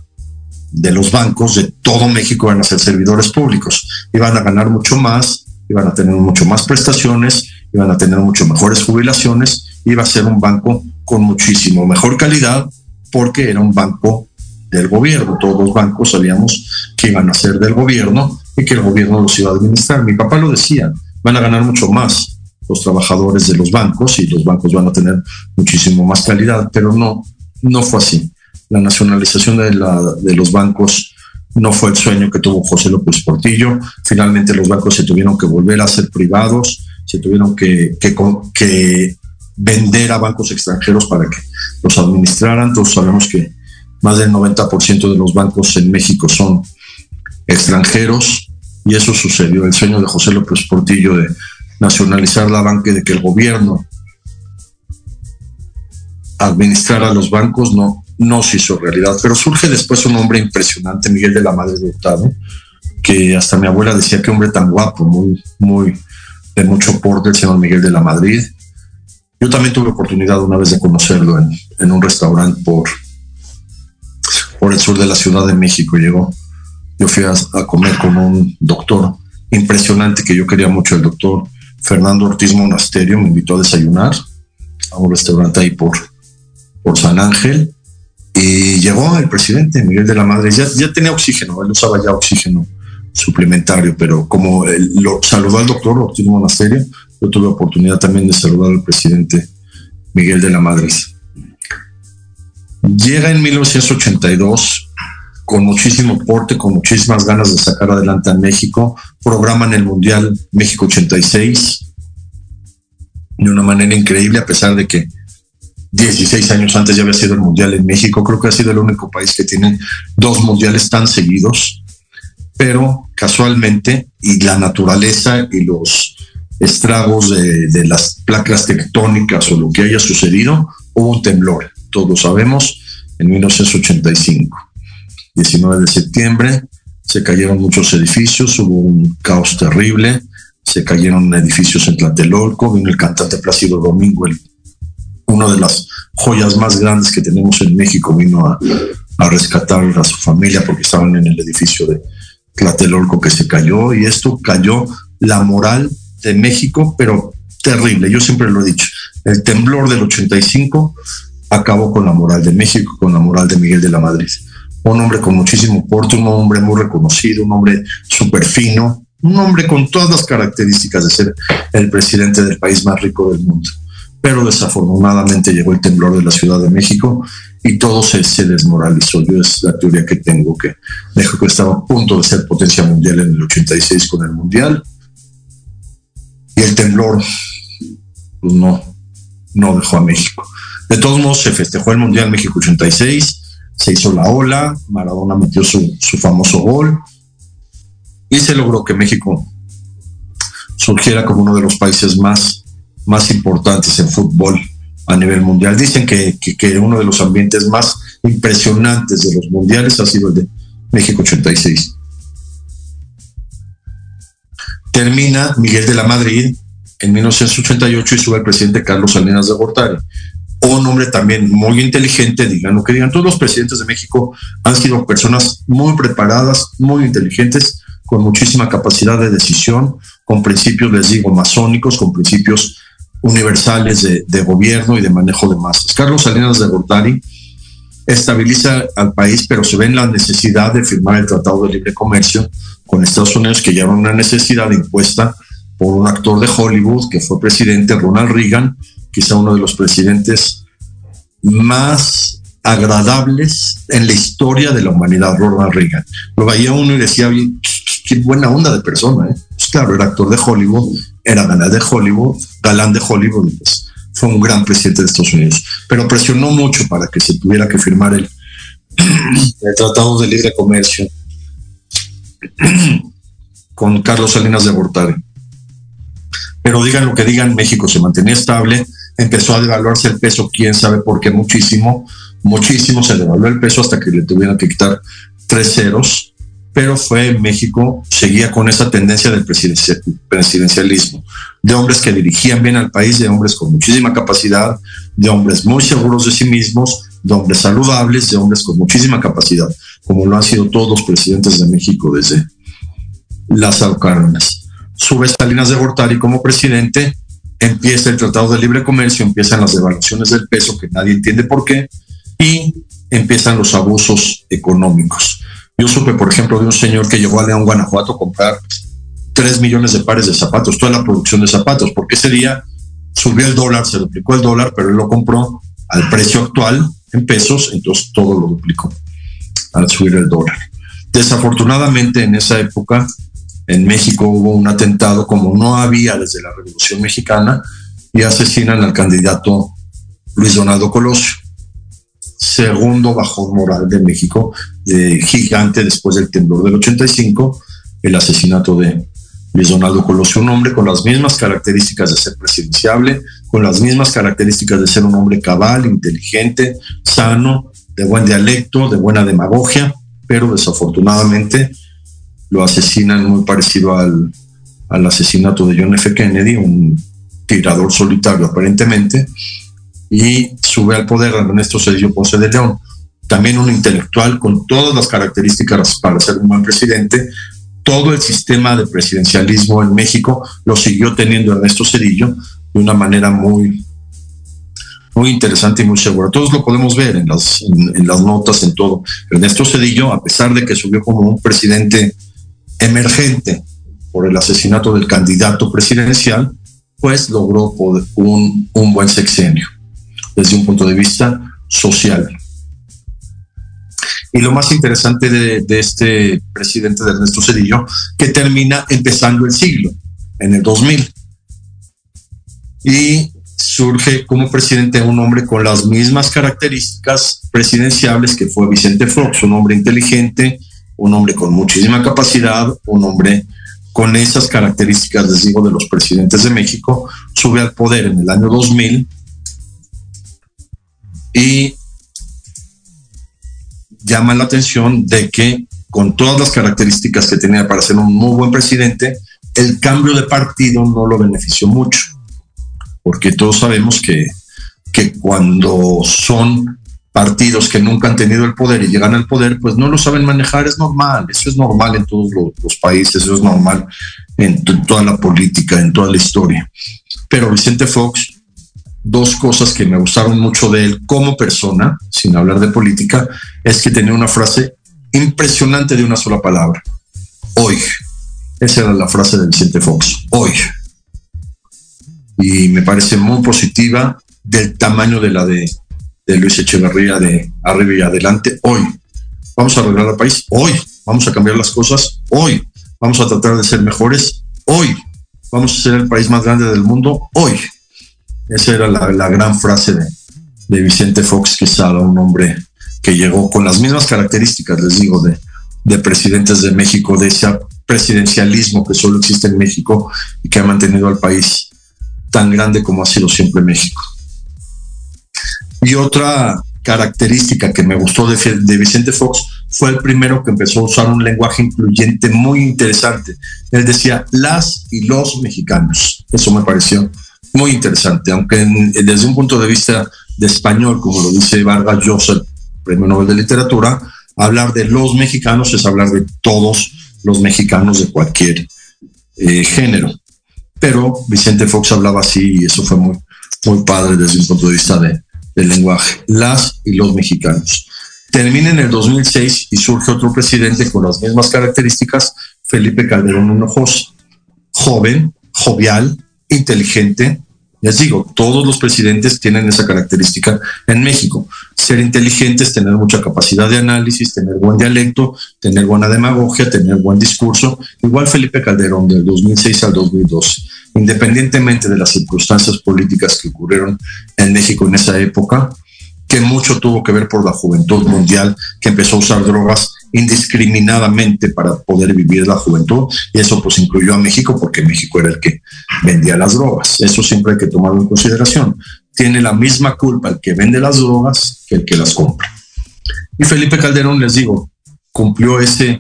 de los bancos de todo México van a ser servidores públicos, iban a ganar mucho más, iban a tener mucho más prestaciones, iban a tener mucho mejores jubilaciones, iba a ser un banco con muchísimo mejor calidad porque era un banco del gobierno. Todos los bancos sabíamos que iban a ser del gobierno y que el gobierno los iba a administrar. Mi papá lo decía, van a ganar mucho más los trabajadores de los bancos y los bancos van a tener muchísimo más calidad, pero no, no fue así. La nacionalización de, la, de los bancos no fue el sueño que tuvo José López Portillo. Finalmente los bancos se tuvieron que volver a ser privados, se tuvieron que, vender a bancos extranjeros para que los administraran. Todos sabemos que más del 90% de los bancos en México son extranjeros y eso sucedió. El sueño de José López Portillo de nacionalizar la banca y de que el gobierno administrara los bancos no, no se hizo realidad. Pero surge después un hombre impresionante, Miguel de la Madre de Hurtado, que hasta mi abuela decía que hombre tan guapo, muy, muy de mucho porte, el señor Miguel de la Madrid. Yo también tuve oportunidad una vez de conocerlo en, en un restaurante por, por el sur de la Ciudad de México. Llegó, yo fui a, comer con un doctor impresionante que yo quería mucho, el doctor Fernando Ortiz Monasterio, me invitó a desayunar a un restaurante ahí por, por San Ángel. Y llegó el presidente Miguel de la Madre, ya, ya tenía oxígeno, él usaba ya oxígeno suplementario, pero como lo saludó al doctor Ortiz Monasterio, yo tuve oportunidad también de saludar al presidente Miguel de la Madrid. Llega en 1982 con muchísimo porte, con muchísimas ganas de sacar adelante a México, programan el Mundial México 86 de una manera increíble, a pesar de que 16 años antes ya había sido el Mundial en México, creo que ha sido el único país que tiene dos mundiales tan seguidos, pero casualmente, y la naturaleza y los estragos de, de las placas tectónicas o lo que haya sucedido, hubo un temblor, todos sabemos, en 1985. 19 de septiembre se cayeron muchos edificios, hubo un caos terrible, se cayeron edificios en Tlatelolco, vino el cantante Plácido Domingo, el, una de las joyas más grandes que tenemos en México, vino a, a rescatar a su familia porque estaban en el edificio de Tlatelolco que se cayó y esto cayó la moral de México, pero terrible, yo siempre lo he dicho, el temblor del 85 acabó con la moral de México, con la moral de Miguel de la Madrid. Un hombre con muchísimo porte, un hombre muy reconocido, un hombre súper fino, un hombre con todas las características de ser el presidente del país más rico del mundo. Pero desafortunadamente llegó el temblor de la Ciudad de México y todo se, se desmoralizó. Yo es la teoría que tengo, que México estaba a punto de ser potencia mundial en el 86 con el Mundial y el temblor pues no, no dejó a México. De todos modos, se festejó el Mundial México 86, se hizo la ola, Maradona metió su, su famoso gol y se logró que México surgiera como uno de los países más, más importantes en fútbol a nivel mundial. Dicen que, que, que, uno de los ambientes más impresionantes de los mundiales ha sido el de México 86. Termina Miguel de la Madrid en 1988 y sube el presidente Carlos Salinas de Gortari. Un hombre también muy inteligente, digan lo que digan. Todos los presidentes de México han sido personas muy preparadas, muy inteligentes, con muchísima capacidad de decisión, con principios, les digo, masónicos, con principios universales de, de gobierno y de manejo de masas. Carlos Salinas de Gortari estabiliza al país, pero se ve en la necesidad de firmar el Tratado de Libre Comercio con Estados Unidos, que ya era una necesidad impuesta por un actor de Hollywood que fue presidente, Ronald Reagan, quizá uno de los presidentes más agradables en la historia de la humanidad, Ronald Reagan. Lo veía uno y decía, qué buena onda de persona. ¿eh? Pues claro, era actor de Hollywood, era galán de Hollywood, galán de Hollywood, pues fue un gran presidente de Estados Unidos. Pero presionó mucho para que se tuviera que firmar el, Tratado de Libre Comercio con Carlos Salinas de Gortari. Pero digan lo que digan, México se mantenía estable, empezó a devaluarse el peso, quién sabe por qué, muchísimo, muchísimo se devaluó el peso hasta que le tuvieron que quitar tres ceros, pero fue México, seguía con esa tendencia del presidencialismo, de hombres que dirigían bien al país, de hombres con muchísima capacidad, de hombres muy seguros de sí mismos, de hombres saludables, de hombres con muchísima capacidad, como lo han sido todos los presidentes de México desde Lázaro Cárdenas. Sube Salinas de Gortari como presidente, empieza el Tratado de Libre Comercio, empiezan las devaluaciones del peso, que nadie entiende por qué, y empiezan los abusos económicos. Yo supe, por ejemplo, de un señor que llegó a León, Guanajuato, a comprar 3 millones de pares de zapatos, toda la producción de zapatos, porque ese día subió el dólar, se duplicó el dólar, pero él lo compró al precio actual en pesos, entonces todo lo duplicó al subir el dólar. Desafortunadamente en esa época en México hubo un atentado como no había desde la Revolución Mexicana y asesinan al candidato Luis Donaldo Colosio, segundo bajón moral de México, gigante después del temblor del 85, el asesinato de Luis Donaldo Colosio, un hombre con las mismas características de ser presidenciable, con las mismas características de ser un hombre cabal, inteligente, sano, de buen dialecto, de buena demagogia, pero desafortunadamente lo asesinan muy parecido al, al asesinato de John F. Kennedy, un tirador solitario aparentemente, y sube al poder Ernesto Cedillo Ponce de León, también un intelectual con todas las características para ser un buen presidente. Todo el sistema de presidencialismo en México lo siguió teniendo Ernesto Cedillo de una manera muy, muy interesante y muy segura. Todos lo podemos ver en las, notas, en todo. Ernesto Cedillo, a pesar de que subió como un presidente emergente por el asesinato del candidato presidencial, pues logró un, un buen sexenio desde un punto de vista social. Y lo más interesante de, este presidente de Ernesto Cedillo, que termina empezando el siglo, en el 2000. Y surge como presidente un hombre con las mismas características presidenciables que fue Vicente Fox, un hombre inteligente, un hombre con muchísima capacidad, un hombre con esas características, les digo, de los presidentes de México, sube al poder en el año 2000 y llama la atención de que con todas las características que tenía para ser un muy buen presidente, el cambio de partido no lo benefició mucho, porque todos sabemos que, que cuando son partidos que nunca han tenido el poder y llegan al poder, pues no lo saben manejar, es normal, eso es normal en todos los, países, eso es normal en, toda la política, en toda la historia. Pero Vicente Fox, dos cosas que me gustaron mucho de él como persona, sin hablar de política, es que tenía una frase impresionante de una sola palabra, hoy. Esa era la frase de Vicente Fox, hoy. Y me parece muy positiva del tamaño de la de de Luis Echeverría de arriba y adelante hoy. Vamos a arreglar el país hoy. Vamos a cambiar las cosas hoy. Vamos a tratar de ser mejores hoy. Vamos a ser el país más grande del mundo hoy. Esa era la, gran frase de, de, Vicente Fox Quesada, un hombre que llegó con las mismas características, les digo, de, de presidentes de México, de ese presidencialismo que solo existe en México y que ha mantenido al país tan grande como ha sido siempre México. Y otra característica que me gustó de, Vicente Fox fue el primero que empezó a usar un lenguaje incluyente muy interesante. Él decía las y los mexicanos. Eso me pareció muy interesante, aunque desde un punto de vista de español, como lo dice Vargas Llosa, Premio Nobel de Literatura, hablar de los mexicanos es hablar de todos los mexicanos de cualquier eh, género. Pero Vicente Fox hablaba así y eso fue muy, padre desde un punto de vista de, lenguaje, las y los mexicanos. Termina en el 2006 y surge otro presidente con las mismas características, Felipe Calderón Hinojosa, joven, jovial, inteligente. Les digo, todos los presidentes tienen esa característica en México. Ser inteligentes, tener mucha capacidad de análisis, tener buen dialecto, tener buena demagogia, tener buen discurso. Igual Felipe Calderón del 2006 al 2012 independientemente de las circunstancias políticas que ocurrieron en México en esa época, que mucho tuvo que ver por la juventud mundial que empezó a usar drogas indiscriminadamente para poder vivir la juventud y eso pues incluyó a México porque México era el que vendía las drogas. Eso siempre hay que tomarlo en consideración. Tiene la misma culpa el que vende las drogas que el que las compra. Y Felipe Calderón, les digo, cumplió ese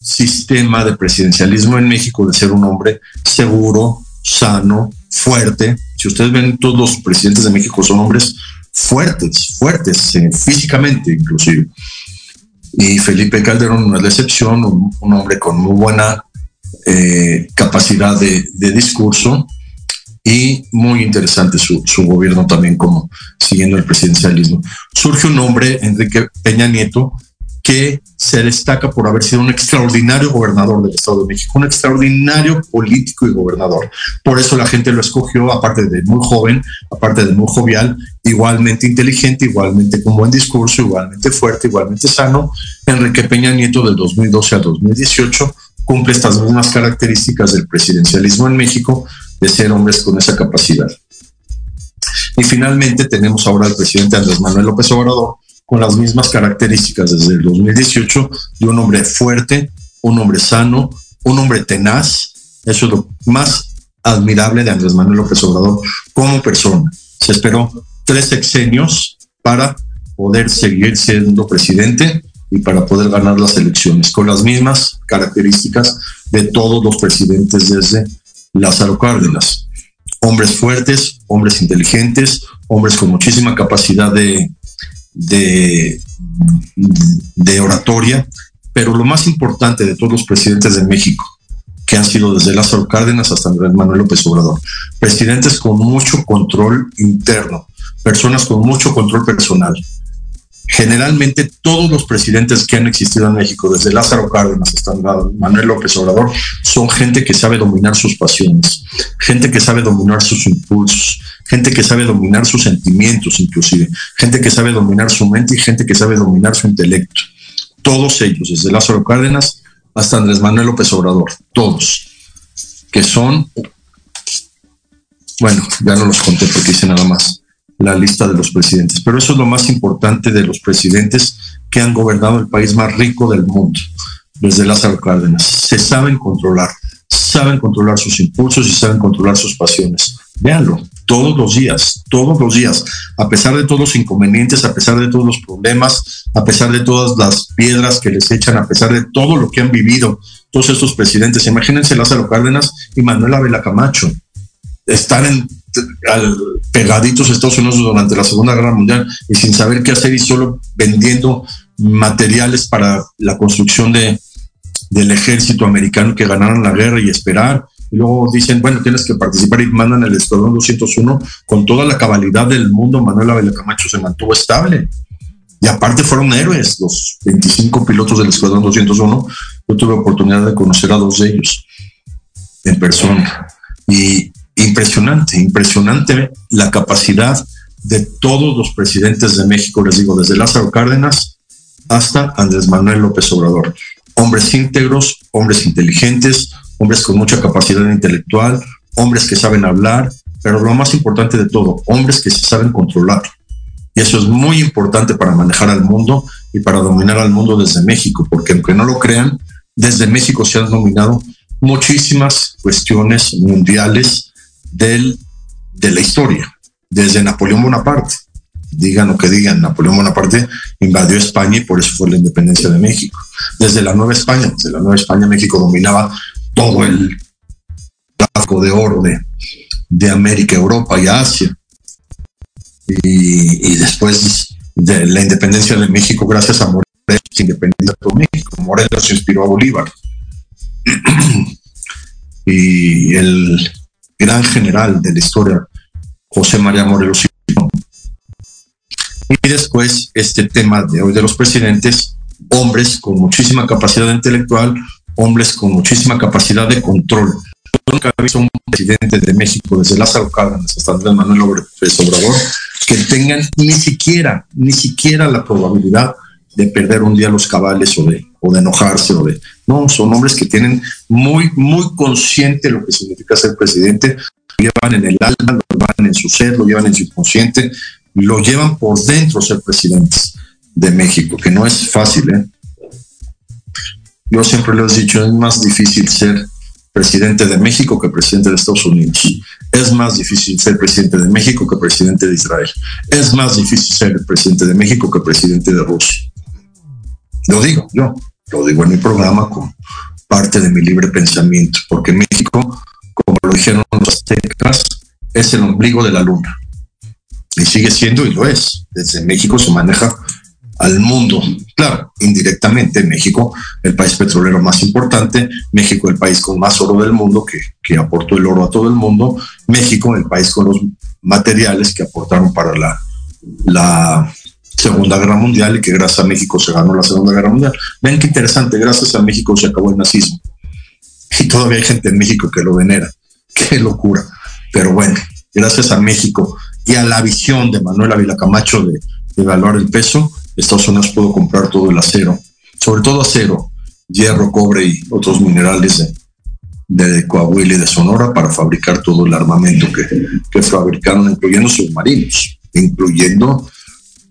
sistema de presidencialismo en México de ser un hombre seguro, sano, fuerte. Si ustedes ven, todos los presidentes de México son hombres fuertes, fuertes eh, físicamente inclusive. Y Felipe Calderón no es la excepción, un, hombre con muy buena eh, capacidad de, discurso y muy interesante su, su, gobierno también como siguiendo el presidencialismo. Surge un hombre, Enrique Peña Nieto, que se destaca por haber sido un extraordinario gobernador del Estado de México, un extraordinario político y gobernador. Por eso la gente lo escogió, aparte de muy joven, aparte de muy jovial, igualmente inteligente, igualmente con buen discurso, igualmente fuerte, igualmente sano. Enrique Peña Nieto del 2012 al 2018 cumple estas mismas características del presidencialismo en México, de ser hombres con esa capacidad. Y finalmente tenemos ahora al presidente Andrés Manuel López Obrador, con las mismas características desde el 2018 de un hombre fuerte, un hombre sano, un hombre tenaz. Eso es lo más admirable de Andrés Manuel López Obrador como persona. Se esperó tres sexenios para poder seguir siendo presidente y para poder ganar las elecciones, con las mismas características de todos los presidentes desde Lázaro Cárdenas. Hombres fuertes, hombres inteligentes, hombres con muchísima capacidad de, de, oratoria, pero lo más importante de todos los presidentes de México, que han sido desde Lázaro Cárdenas hasta Andrés Manuel López Obrador, presidentes con mucho control interno, personas con mucho control personal. Generalmente todos los presidentes que han existido en México, desde Lázaro Cárdenas hasta Manuel López Obrador, son gente que sabe dominar sus pasiones, gente que sabe dominar sus impulsos, gente que sabe dominar sus sentimientos inclusive, gente que sabe dominar su mente y gente que sabe dominar su intelecto. Todos ellos, desde Lázaro Cárdenas hasta Andrés Manuel López Obrador, todos, que son, bueno, ya no los conté porque hice nada más la lista de los presidentes, pero eso es lo más importante de los presidentes que han gobernado el país más rico del mundo, desde Lázaro Cárdenas. Se saben controlar, saben controlar sus impulsos y saben controlar sus pasiones. Véanlo, todos los días, todos los días, a pesar de todos los inconvenientes, a pesar de todos los problemas, a pesar de todas las piedras que les echan, a pesar de todo lo que han vivido todos estos presidentes. Imagínense Lázaro Cárdenas y Manuel Abela Camacho. Están en, al, pegaditos a Estados Unidos durante la Segunda Guerra Mundial y sin saber qué hacer y solo vendiendo materiales para la construcción de, del ejército americano que ganaron la guerra y esperar. Y luego dicen, bueno, tienes que participar y mandan el Escuadrón 201 con toda la cabalidad del mundo. Manuel Abel Camacho se mantuvo estable. Y aparte fueron héroes, los 25 pilotos del Escuadrón 201. Yo tuve oportunidad de conocer a dos de ellos en persona. Y impresionante, impresionante la capacidad de todos los presidentes de México, les digo, desde Lázaro Cárdenas hasta Andrés Manuel López Obrador. Hombres íntegros, hombres inteligentes, hombres con mucha capacidad intelectual, hombres que saben hablar, pero lo más importante de todo, hombres que se saben controlar. Y eso es muy importante para manejar al mundo y para dominar al mundo desde México, porque aunque no lo crean, desde México se han dominado muchísimas cuestiones mundiales del, de la historia, desde Napoleón Bonaparte. Digan lo que digan, Napoleón Bonaparte invadió España y por eso fue la independencia de México. Desde la Nueva España, desde la Nueva España México dominaba todo el tráfico de oro de, de América, Europa y Asia. Y, y, después de la independencia de México, gracias a Morelos, inspiró a Bolívar. y el gran general de la historia, José María Morelos. Y después este tema de hoy de los presidentes, hombres con muchísima capacidad intelectual, hombres con muchísima capacidad de control. Nunca he visto un presidente de México, desde Lázaro Cárdenas hasta Andrés Manuel Obrador, que tengan ni siquiera, ni siquiera la probabilidad de perder un día los cabales o de, o de enojarse o de... No, son hombres que tienen muy, muy consciente lo que significa ser presidente, lo llevan en el alma, lo llevan en su ser, lo llevan en su inconsciente, lo llevan por dentro ser presidentes de México, que no es fácil, ¿eh? Yo siempre les he dicho, es más difícil ser presidente de México que presidente de Estados Unidos. Es más difícil ser presidente de México que presidente de Israel. Es más difícil ser presidente de México que presidente de Rusia. Lo digo yo, lo digo en mi programa como parte de mi libre pensamiento, porque México, como lo dijeron los aztecas, es el ombligo de la luna. Y sigue siendo y lo es. Desde México se maneja al mundo. Claro, indirectamente México, el país petrolero más importante, México, el país con más oro del mundo, que, que, aportó el oro a todo el mundo, México, el país con los materiales que aportaron para la, la Segunda Guerra Mundial y que gracias a México se ganó la Segunda Guerra Mundial. Ven qué interesante, gracias a México se acabó el nazismo. Y todavía hay gente en México que lo venera. Qué locura. Pero bueno, gracias a México y a la visión de Manuel Ávila Camacho de, de evaluar el peso, Estados Unidos pudo comprar todo el acero, sobre todo acero, hierro, cobre y otros minerales de, de Coahuila y de Sonora para fabricar todo el armamento que, que fabricaron, incluyendo submarinos, incluyendo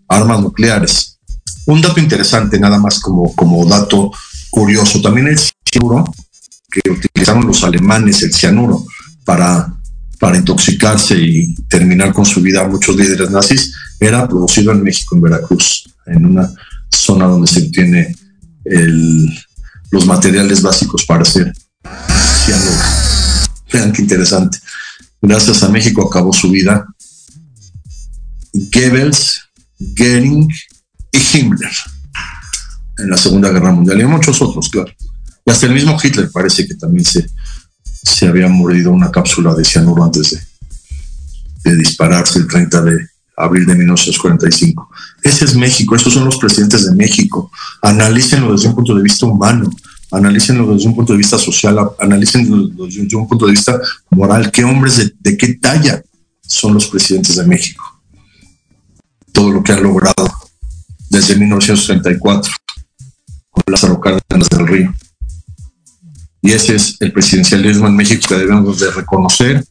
armas nucleares. Un dato interesante, nada más como, como dato curioso, también el cianuro que utilizaron los alemanes, el cianuro, para, para intoxicarse y terminar con su vida muchos líderes nazis, era producido en México, en Veracruz, en una zona donde se obtiene el, los materiales básicos para hacer cianuro. Vean qué interesante. Gracias a México acabó su vida Goebbels, Goering y Himmler en la Segunda Guerra Mundial y muchos otros, claro. Y hasta el mismo Hitler parece que también se, se había mordido una cápsula de cianuro antes de, dispararse el 30 de abril de 1945. Ese es México, esos son los presidentes de México. Analícenlo desde un punto de vista humano, analícenlo desde un punto de vista social, analícenlo desde un punto de vista moral. ¿Qué hombres de qué talla son los presidentes de México? Todo lo que han logrado desde 1934 con Lázaro Cárdenas del Río. Y ese es el presidencialismo en México que debemos de reconocer,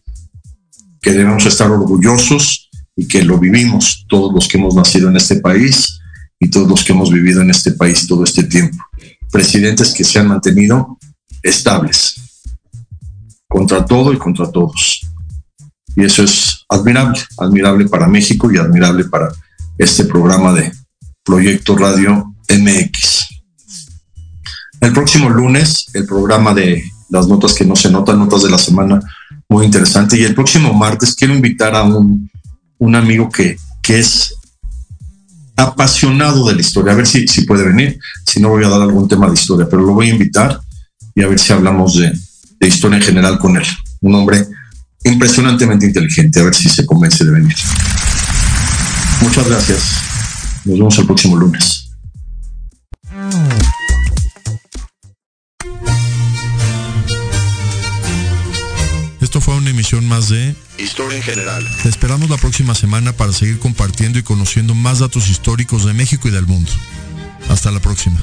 que debemos estar orgullosos y que lo vivimos todos los que hemos nacido en este país y todos los que hemos vivido en este país todo este tiempo. Presidentes que se han mantenido estables, contra todo y contra todos. Y eso es admirable, admirable para México y admirable para este programa de Proyecto Radio MX. El próximo lunes, el programa de las notas que no se notan, notas de la semana, muy interesante. Y el próximo martes quiero invitar a un, un amigo que, que es apasionado de la historia. A ver si, si puede venir. Si no, voy a dar algún tema de historia, pero lo voy a invitar y a ver si hablamos de, de historia en general con él. Un hombre impresionantemente inteligente. A ver si se convence de venir. Muchas gracias. Nos vemos el próximo lunes. Esto fue una emisión más de Historia en general. Te esperamos la próxima semana para seguir compartiendo y conociendo más datos históricos de México y del mundo. Hasta la próxima.